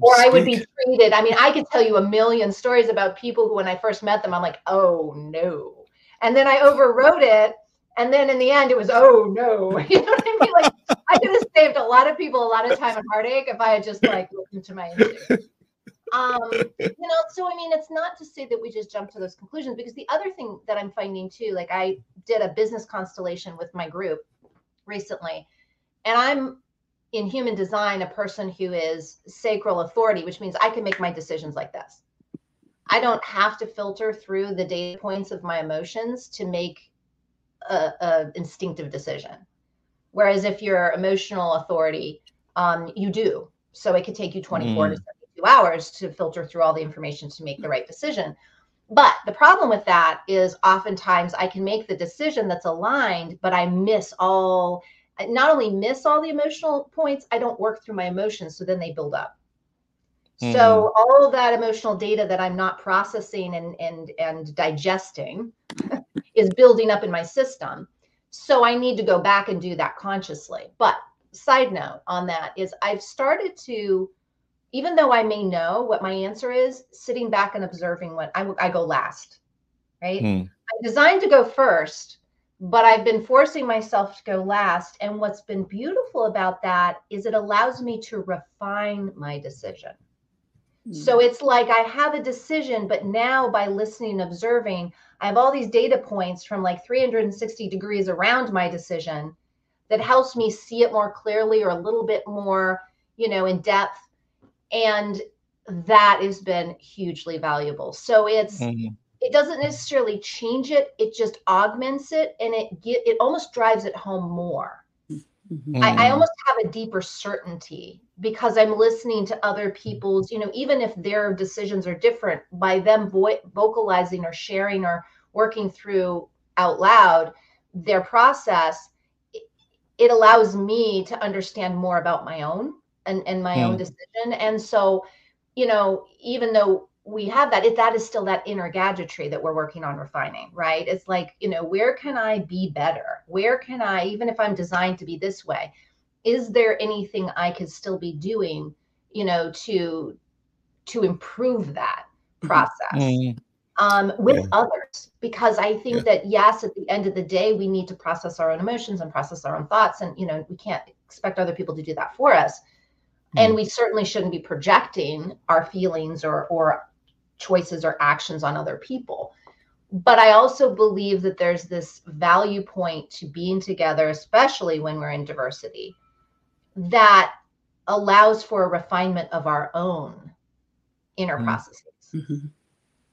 Or i would be treated i mean i could tell you a million stories about people who when i first met them i'm like oh no. And then i overrode it and then in the end it was oh no. [LAUGHS] You know what i mean? Like i could have saved a lot of people a lot of time and heartache if i had just like listened to my instinct um, [LAUGHS] you know, so I mean, it's not to say that we just jump to those conclusions because the other thing that I'm finding too, like I did a business constellation with my group recently, and I'm in human design a person who is sacral authority, which means I can make my decisions like this. I don't have to filter through the data points of my emotions to make a, a instinctive decision. Whereas if you're emotional authority, um, you do. So it could take you 24 mm. to hours to filter through all the information to make the right decision. But the problem with that is oftentimes I can make the decision that's aligned, but I miss all, not only miss all the emotional points, I don't work through my emotions. So then they build up. Mm. So all of that emotional data that I'm not processing and and and digesting [LAUGHS] is building up in my system. So I need to go back and do that consciously. But side note on that is I've started to even though I may know what my answer is, sitting back and observing what I, I go last, right? Hmm. I'm designed to go first, but I've been forcing myself to go last. And what's been beautiful about that is it allows me to refine my decision. Hmm. So it's like I have a decision, but now by listening and observing, I have all these data points from like 360 degrees around my decision that helps me see it more clearly or a little bit more, you know, in depth and that has been hugely valuable. So it's Mhm. it doesn't necessarily change it; it just augments it, and it get it almost drives it home more. Mhm. I, I Mm. almost have a deeper certainty because I'm listening to other people's, you know, even if their decisions are different, by them vo- vocalizing or sharing or working through out loud their process, it, it allows me to understand more about my own and, and my own Mm. decision. And so, you know, even though we have that, it, that is still that inner gadgetry that we're working on refining, right? It's like, you know, where can I be better? Where can I, even if I'm designed to be this way, is there anything I could still be doing, you know, to to improve that Mhm. process Mm. um, with Yeah. others? Because I think Yeah. that yes, at the end of the day, we need to process our own emotions and process our own thoughts, and you know, we can't expect other people to do that for us and Mm. we certainly shouldn't be projecting our feelings or or choices or actions on other people but i also believe that there's this value point to being together especially when we're in diversity that allows for a refinement of our own inner Mm. processes Mhm.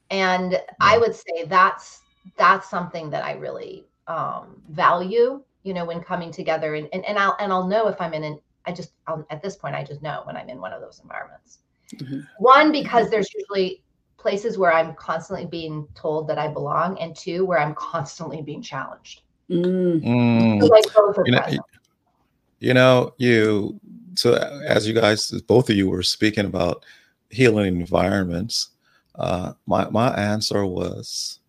and i would say that's that's something that i really um value you know when coming together and and, and i'll and i'll know if i'm in an i just I'll, at this point i just know when i'm in one of those environments Mhm. one because there's usually places where i'm constantly being told that i belong and two where i'm constantly being challenged Mm. Mm. so like both you know, you know, you so as you guys, both of you were speaking about healing environments. Uh, my my answer was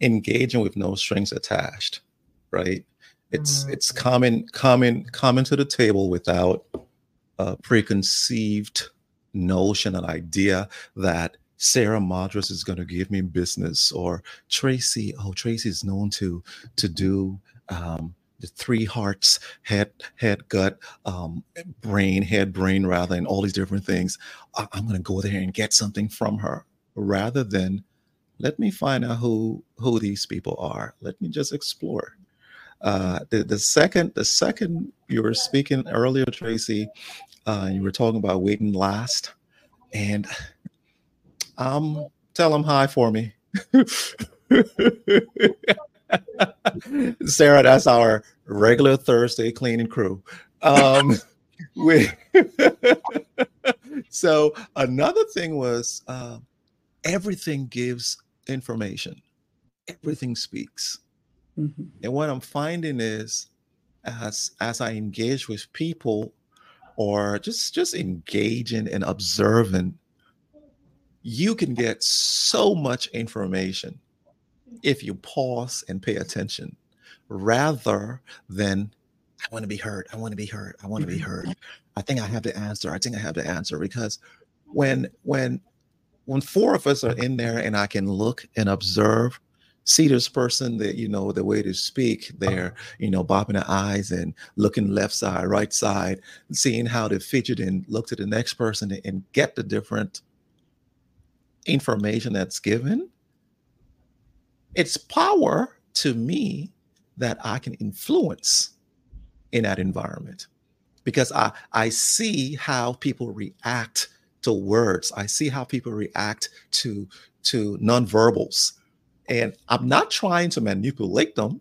engaging with no strings attached. Right? It's Mm. it's coming coming coming to the table without a preconceived notion, an idea that Sara Madras is going to give me business, or Traci. Oh, Traci is known to to do um, the three hearts, head, head, gut, um, brain, head, brain, rather, and all these different things. I- I'm going to go there and get something from her, rather than let me find out who who these people are. Let me just explore. Uh, the the second the second you were speaking earlier, Traci, uh, you were talking about waiting last, and um, tell them hi for me. [LAUGHS] Sara, that's our regular Thursday cleaning crew. Um, [LAUGHS] we [LAUGHS] so another thing was uh, everything gives information, everything speaks. Mhm. And what I'm finding is as as I engage with people or just just engaging and observing, you can get so much information if you pause and pay attention rather than I want to be heard. I want to be heard. I want to be heard. I think I have the answer. I think I have the answer because when when when four of us are in there and I can look and observe, see this person that you know the way to speak, they're you know bobbing their eyes and looking left side, right side, seeing how they fidget and look to the next person and get the different information that's given. It's power to me that I can influence in that environment because I I see how people react to words. I see how people react to to nonverbals. And I'm not trying to manipulate them.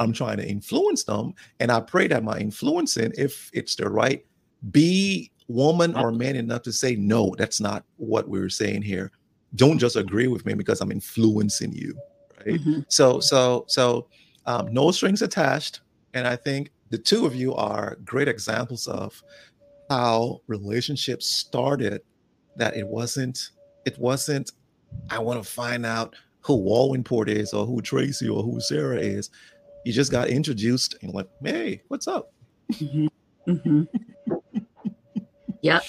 I'm trying to influence them. And I pray that my influencing, if it's the right, be woman or man enough to say, no, that's not what we we're saying here. Don't just agree with me because I'm influencing you. Right. Mhm. So, so, so um, no strings attached. And I think the two of you are great examples of how relationships started that it wasn't, it wasn't, I want to find out who Wulwyn Porte is or who Traci or who Sara is. You just got introduced and like, hey, what's up? Mhm. Mhm. [LAUGHS] Yep.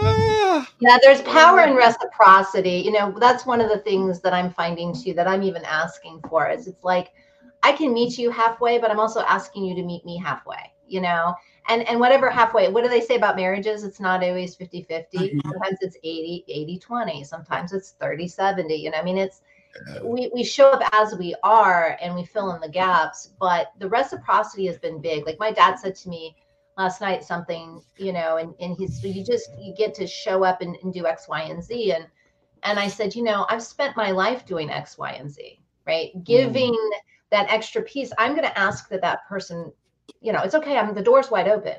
Ah, Yeah, there's power in reciprocity. You know, that's one of the things that I'm finding too that I'm even asking for is it's like I can meet you halfway, but I'm also asking you to meet me halfway, you know? And and whatever halfway, what do they say about marriages? It's not always 50-50. Mhm. Sometimes it's 80, 80-20. Sometimes it's 30-70. You know, I mean, it's yeah. We we show up as we are and we fill in the gaps, but the reciprocity has been big. Like my dad said to me, last night something, you know, and, and he's, you just, you get to show up and, and do X, Y, and Z. And, and I said, you know, I've spent my life doing X, Y, and Z, right? Giving mm. that extra piece. I'm going to ask that that person, you know, it's okay. I'm the door's wide open,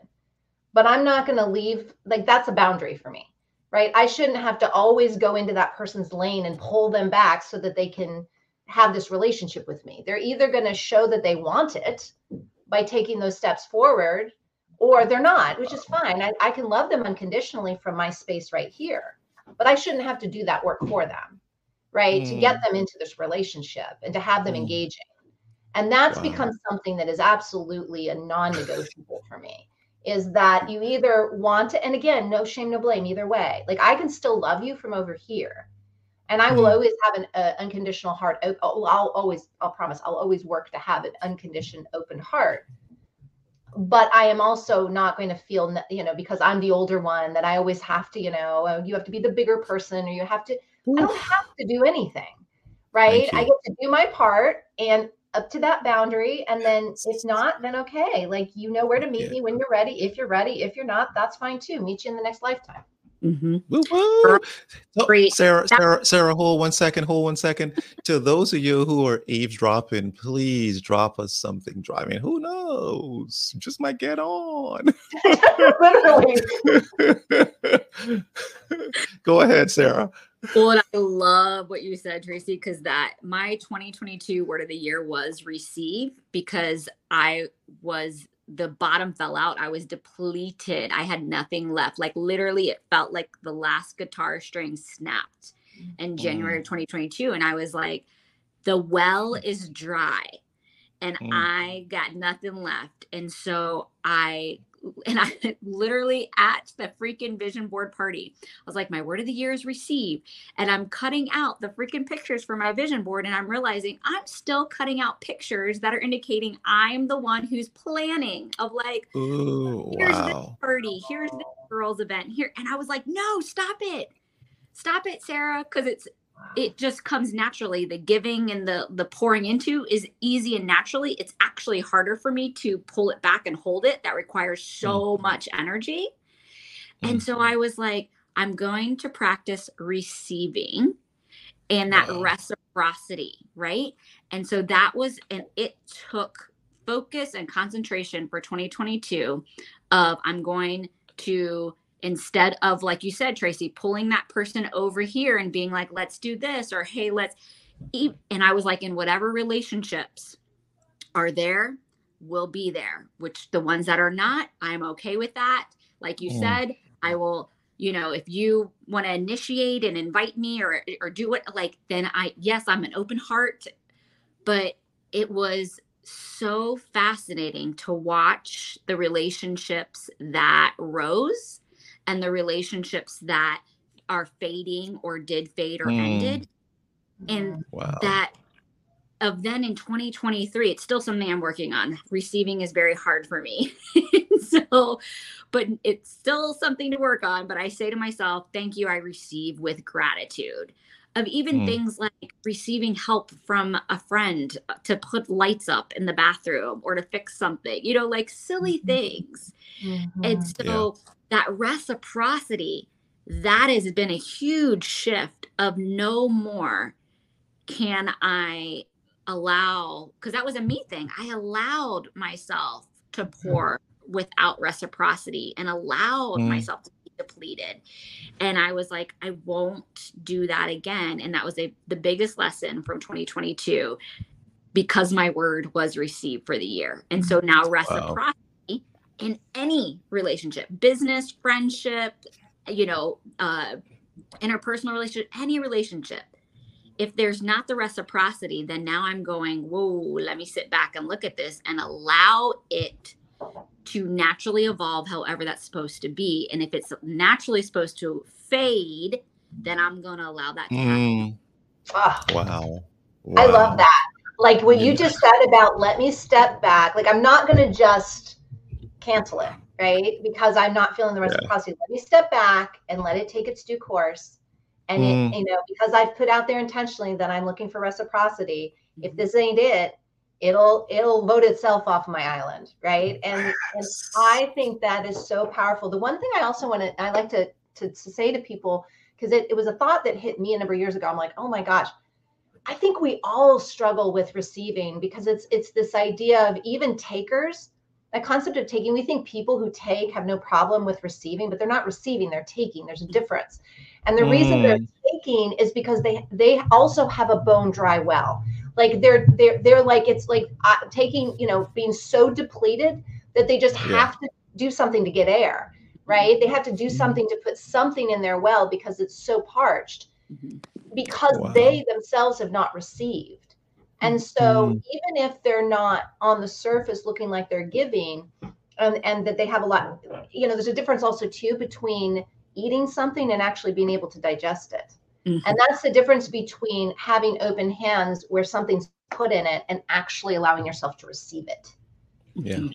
but I'm not going to leave. Like that's a boundary for me, right? I shouldn't have to always go into that person's lane and pull them back so that they can have this relationship with me. They're either going to show that they want it by taking those steps forward or they're not, which is fine. I, I can love them unconditionally from my space right here, but I shouldn't have to do that work for them, right? Mm. To get mm. them into this relationship and to have them mm. engaging. And that's wow. become something that is absolutely a non negotiable for me is that you either want to, and again, no shame, no blame either way. Like I can still love you from over here and I will mm-hmm. always have an uh, unconditional heart. I'll, I'll always, I'll promise, I'll always work to have an unconditioned, open heart. But I am also not going to feel, you know, because I'm the older one, that I always have to, you know, uh, you have to be the bigger person, or you have to. Oof. I don't have to do anything, right? I get to do my part and up to that boundary, and then if not, then okay. Like you know where to meet yeah. me when you're ready. If you're ready, if you're not, that's fine too. Meet you in the next lifetime. Mm-hmm. Woo, woo. Oh, Sara, Sara, Sara, hold one second, hold one second. to those of you who are eavesdropping, please drop us something driving. Who knows? Just might get on. [LAUGHS] Literally. [LAUGHS] Go ahead, Sara. Well, I love what you said, Traci, because that my 2022 word of the year was receive because I was the bottom fell out. I was depleted. I had nothing left. Like literally, it felt like the last guitar string snapped in January of 2022. And I was like, the well is dry and mm. I got nothing left. And so I and I [LAUGHS] literally at the freaking vision board party, I was like, my word of the year is receive. And I'm cutting out the freaking pictures for my vision board. And I'm realizing I'm still cutting out pictures that are indicating I'm the one who's planning of like, Ooh, here's wow. this party, here's this girls event here. And I was like, no, stop it. Stop it, Sara. Cause it's it just comes naturally the giving and the the pouring into is easy and naturally it's actually harder for me to pull it back and hold it that requires so mm. much energy mm. and so i was like i'm going to practice receiving and that wow. reciprocity right and so that was and it took focus and concentration for 2022 of i'm going to instead of like you said Traci pulling that person over here and being like let's do this or hey let's eat and i was like in whatever relationships are there will be there which the ones that are not i'm okay with that like you mm. said i will you know if you want to initiate and invite me or or do it like then i yes i'm an open heart but it was so fascinating to watch the relationships that rose and the relationships that are fading or did fade or mm. ended and wow. that of then in 2023 it's still something i'm working on receiving is very hard for me [LAUGHS] so but it's still something to work on but i say to myself thank you i receive with gratitude of even mm. things like receiving help from a friend to put lights up in the bathroom or to fix something you know like silly mm-hmm. things mm-hmm. and so yeah that reciprocity that has been a huge shift of no more can i allow because that was a me thing i allowed myself to pour without reciprocity and allowed mm. myself to be depleted. And i was like i won't do that again. And that was a, the biggest lesson from 2022 because my word was received for the year. And so now reciprocity wow in any relationship business friendship you know uh interpersonal relationship any relationship if there's not the reciprocity then now i'm going whoa let me sit back and look at this and allow it to naturally evolve however that's supposed to be and if it's naturally supposed to fade then i'm going to allow that to mm. wow. wow. i love that like what you just said about let me step back like i'm not going to just cancel it, right? Because I'm not feeling the reciprocity. Yeah. Let me step back and let it take its due course. And mm. it, you know, because I've put out there intentionally that I'm looking for reciprocity. If this ain't it, it'll it'll vote itself off my island right? And, and i think that is so powerful. The one thing i also want to i like to to, to say to people because it, it was a thought that hit me a number of years ago. I'm like oh my gosh. I think we all struggle with receiving because it's it's this idea of even takers that concept of taking we think people who take have no problem with receiving but they're not receiving they're taking. There's a difference. And the mm. reason they're mm. taking is because they they also have a bone dry well like they're they're they're like it's like uh, taking you know being so depleted that they just yeah. have to do something to get air right they have to do mm-hmm. something to put something in their well because it's so parched mm-hmm. because wow. they themselves have not received and so mm. even if they're not on the surface looking like they're giving and, and that they have a lot you know there's a difference also too between eating something and actually being able to digest it Mm-hmm. And that's the difference between having open hands where something's put in it and actually allowing yourself to receive it. Yeah.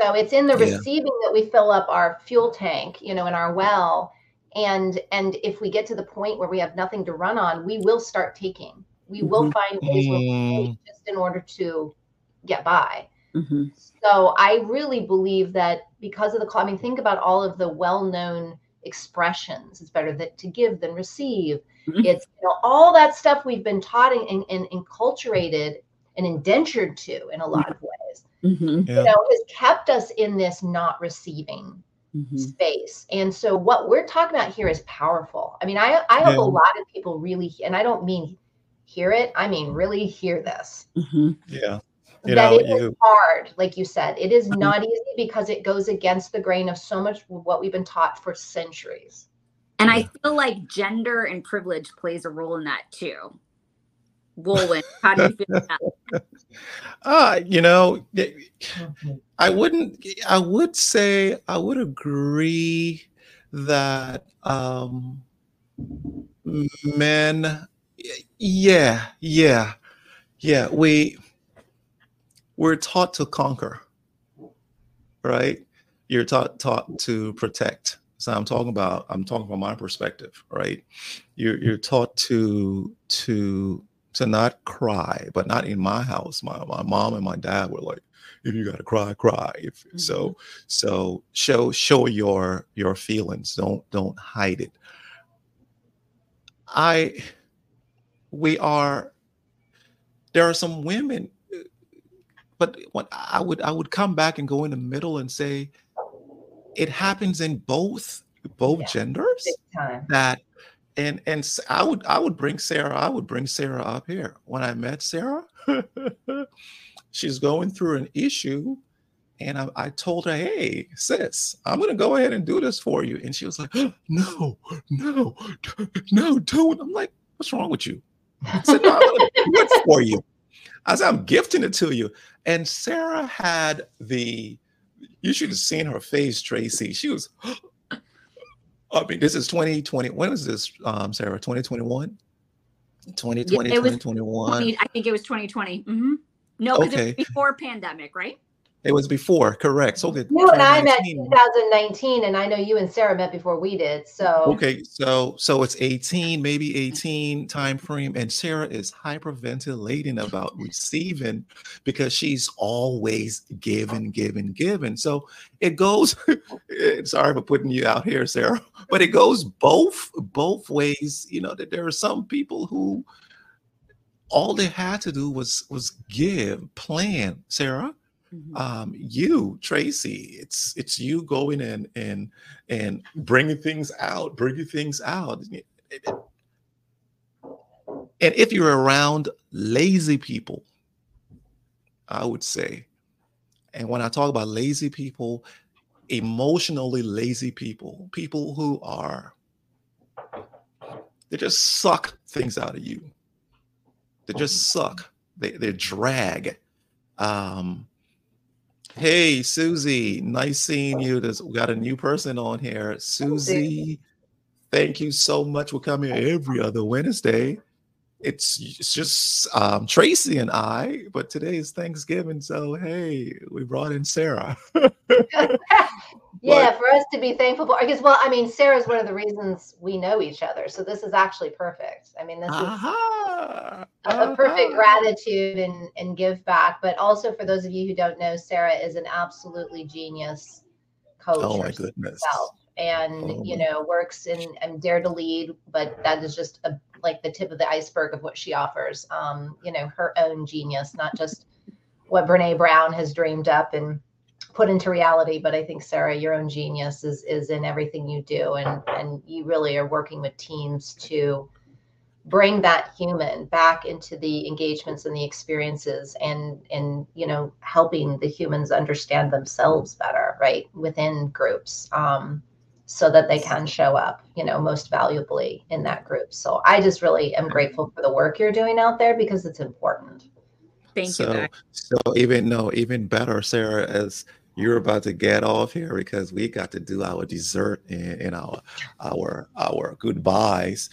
So it's in the yeah. receiving that we fill up our fuel tank, you know, in our well. And and if we get to the point where we have nothing to run on, we will start taking. We mm-hmm. will find ways mm. just in order to get by. Mm-hmm. So I really believe that because of the call, I mean, think about all of the well-known expressions. It's better that to give than receive. Mm-hmm. It's you know, all that stuff we've been taught and, and, and, enculturated and indentured to in a lot of ways. Mm-hmm. Yeah. You know, has kept us in this not receiving mm-hmm. space. And so what we're talking about here is powerful. I mean, I I hope yeah. a lot of people really, and I don't mean hear it, I mean really hear this. Mm-hmm. Yeah. You that know, it you, is hard, like you said. It is mm-hmm. not easy because it goes against the grain of so much what we've been taught for centuries. And I feel like gender and privilege plays a role in that too. Wulwyn, how do you feel about that? Uh, [LAUGHS] you know, I wouldn't I would say I would agree that um men yeah, yeah. Yeah, we we're taught to conquer. Right? You're taught taught to protect so I'm talking about I'm talking from my perspective, right? You're you're taught to to to not cry, but not in my house. My my mom and my dad were like, if you gotta cry, cry. If, mm-hmm. So so show show your your feelings. Don't don't hide it. I we are there are some women, but what I would I would come back and go in the middle and say it happens in both both yeah, genders? that and and I would I would bring Sara I would bring Sara up here. When I met Sara [LAUGHS] she's going through an issue and I, I, told her hey sis I'm gonna go ahead and do this for you. And she was like oh, no no no don't I'm like what's wrong with you? I said no, I'm gonna do it for you I said I'm gifting it to you and Sara had the you should have seen her face, Traci. She was, [GASPS] I mean, this is 2020. When was this, um, Sara? 2021? 2020, yeah, 2021. 20, I think it was 2020. Mm-hmm. No, because okay. it was before pandemic, right? It was before, correct. So good. You and I met 2019, and I know you and Sara met before we did. So okay, so so it's 18, maybe 18 time frame, and Sara is hyperventilating about receiving because she's always giving, giving, giving. So it goes. [LAUGHS] Eh, sorry for putting you out here, Sara, but it goes both both ways. You know that there are some people who all they had to do was was give, plan, Sara Mm-hmm. Um, you, Traci, it's it's you going in and and bringing things out, bringing things out. And if you're around lazy people, I would say, and when I talk about lazy people, emotionally lazy people, people who are they just suck things out of you. They just suck. They they drag. Um, Hey, Susie, nice seeing you. There's, we got a new person on here. Susie, thank you so much for coming every other Wednesday. It's, it's just um, Traci and I, but today is Thanksgiving. So, hey, we brought in Sara. [LAUGHS] [LAUGHS] yeah, but, for us to be thankful for, I guess. Well, I mean, Sara's one of the reasons we know each other, so this is actually perfect. I mean, this is uh-huh. a, a, perfect gratitude and and give back. But also for those of you who don't know, Sara is an absolutely genius coach. Oh my goodness! Herself and oh. you know works in and dare to lead but that is just a, like the tip of the iceberg of what she offers um you know her own genius not just what Brené Brown has dreamed up and put into reality but i think Sara your own genius is is in everything you do and and you really are working with teams to bring that human back into the engagements and the experiences and and you know helping the humans understand themselves better right within groups um so that they can show up, you know, most valuably in that group. So I just really am grateful for the work you're doing out there because it's important. Thank so, you. So even no, even better, Sara, as you're about to get off here because we got to do our dessert and, in our our our goodbyes.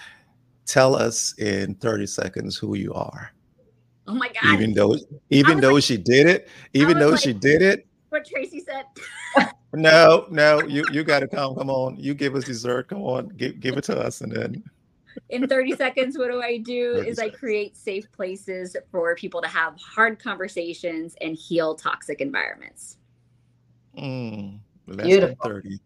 Tell us in 30 seconds who you are. Oh my god. Even though even though like, she did it, even though like, she did it. What Traci said. No, no, you you got to come. Come on, you give us dessert. Come on, give give it to us, and then. In 30 seconds, what do I do? [LAUGHS] Is seconds. I create safe places for people to have hard conversations and heal toxic environments. Mm, Beautiful. 30.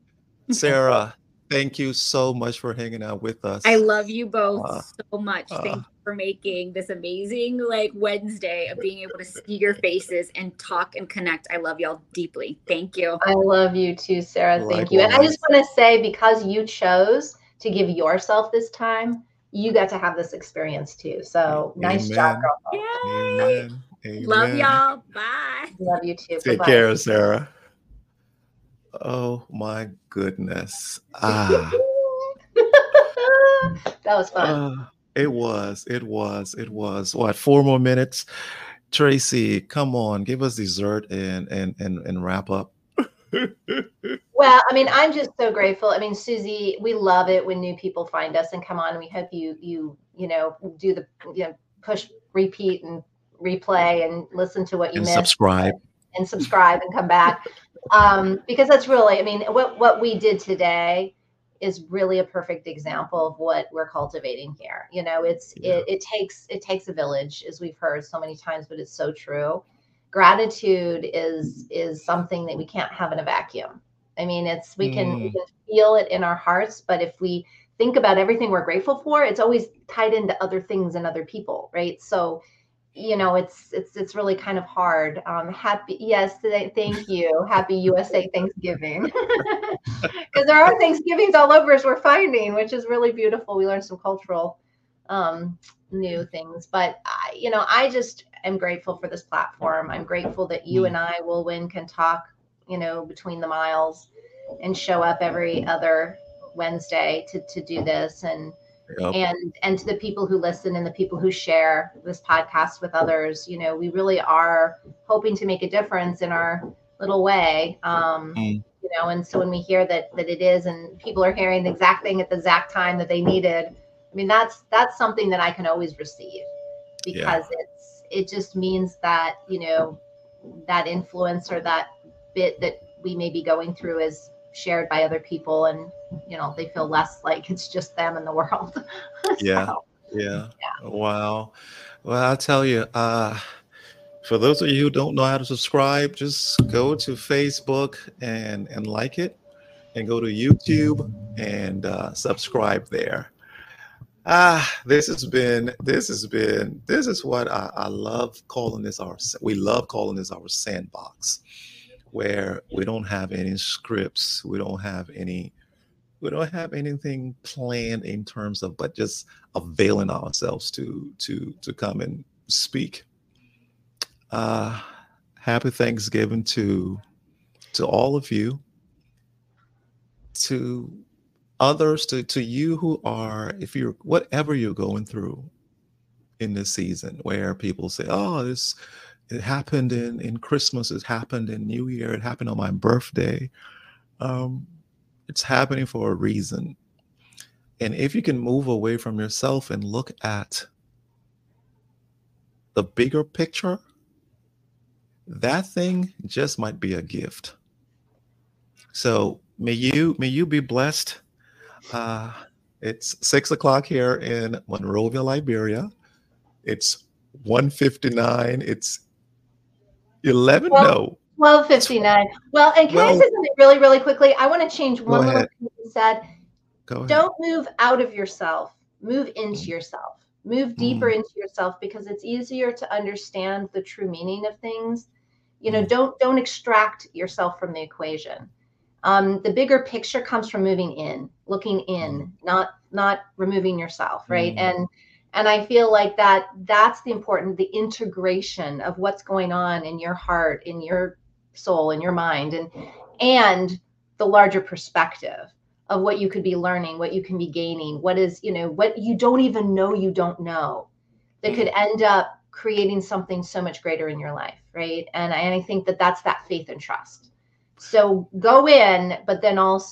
Sara, thank you so much for hanging out with us. I love you both uh, so much. Uh, thank you for making this amazing like Wednesday of being able to see your faces and talk and connect. I love y'all deeply. Thank you. I love you too, Sara. Thank Likewise. you. And I just want to say because you chose to give yourself this time, you got to have this experience too. So Amen. nice job, girl. Amen. Amen. Love y'all. Bye. Love you too. Take Bye-bye. care, Sara. Oh my goodness. Ah. [LAUGHS] that was fun. Uh, it was, it was, it was. What, four more minutes? Traci, come on, give us dessert and and and, and wrap up. [LAUGHS] well, I mean, I'm just so grateful. I mean, Susie, we love it when new people find us and come on. We hope you you you know do the you know push repeat and replay and listen to what you and missed. Subscribe and subscribe and come back um, because that's really. I mean, what what we did today is really a perfect example of what we're cultivating here. You know, it's yeah. it, it takes it takes a village, as we've heard so many times, but it's so true. Gratitude is is something that we can't have in a vacuum. I mean, it's we can, mm. we can feel it in our hearts, but if we think about everything we're grateful for, it's always tied into other things and other people, right? So you know it's it's it's really kind of hard. Um happy yes today, thank you. Happy usa thanksgiving. [LAUGHS] Because there are thanksgivings all over as we're finding which is really beautiful. We learned some cultural um new things. But I, you know i just am grateful for this platform. I'm grateful that you and i Wulwyn can talk you know between the miles and show up every other wednesday to to do this. And Yep. and and to the people who listen and the people who share this podcast with others you know we really are hoping to make a difference in our little way um mm. you know and so when we hear that that it is and people are hearing the exact thing at the exact time that they needed i mean that's that's something that i can always receive because yeah. it's it just means that you know that influence or that bit that we may be going through is shared by other people and you know they feel less like it's just them in the [LAUGHS] world. So, yeah, yeah. Yeah wow. Well i'll tell you uh for those of you who don't know how to subscribe just go to facebook and and like it and go to youtube and uh, subscribe there. Ah this has been this has been this is what I, I love calling this our we love calling this our sandbox where we don't have any scripts, we don't have any we don't have anything planned in terms of but just availing ourselves to to to come and speak. Uh happy Thanksgiving to to all of you, to others, to, to you who are, if you're whatever you're going through in this season, where people say, Oh, this it happened in in Christmas. It happened in New Year. It happened on my birthday. Um, it's happening for a reason. And if you can move away from yourself and look at the bigger picture, that thing just might be a gift. So may you may you be blessed. Uh, it's six o'clock here in Monrovia, Liberia. It's 159. It's 11. Well, no. 1259. Well, and can I say something really, really quickly? I want to change one little thing you said. Go ahead. Don't move out of yourself, move into yourself. Move deeper Mm. into yourself because it's easier to understand the true meaning of things. You know, Mm. don't don't extract yourself from the equation. Um, the bigger picture comes from moving in, looking in, not not removing yourself, right? Mm. And and I feel like that that's the important the integration of what's going on in your heart, in your soul, in your mind, and and the larger perspective of what you could be learning, what you can be gaining, what is, you know, what you don't even know you don't know that could mm-hmm. end up creating something so much greater in your life, right? And I, and I think that that's that faith and trust. So go in, but then also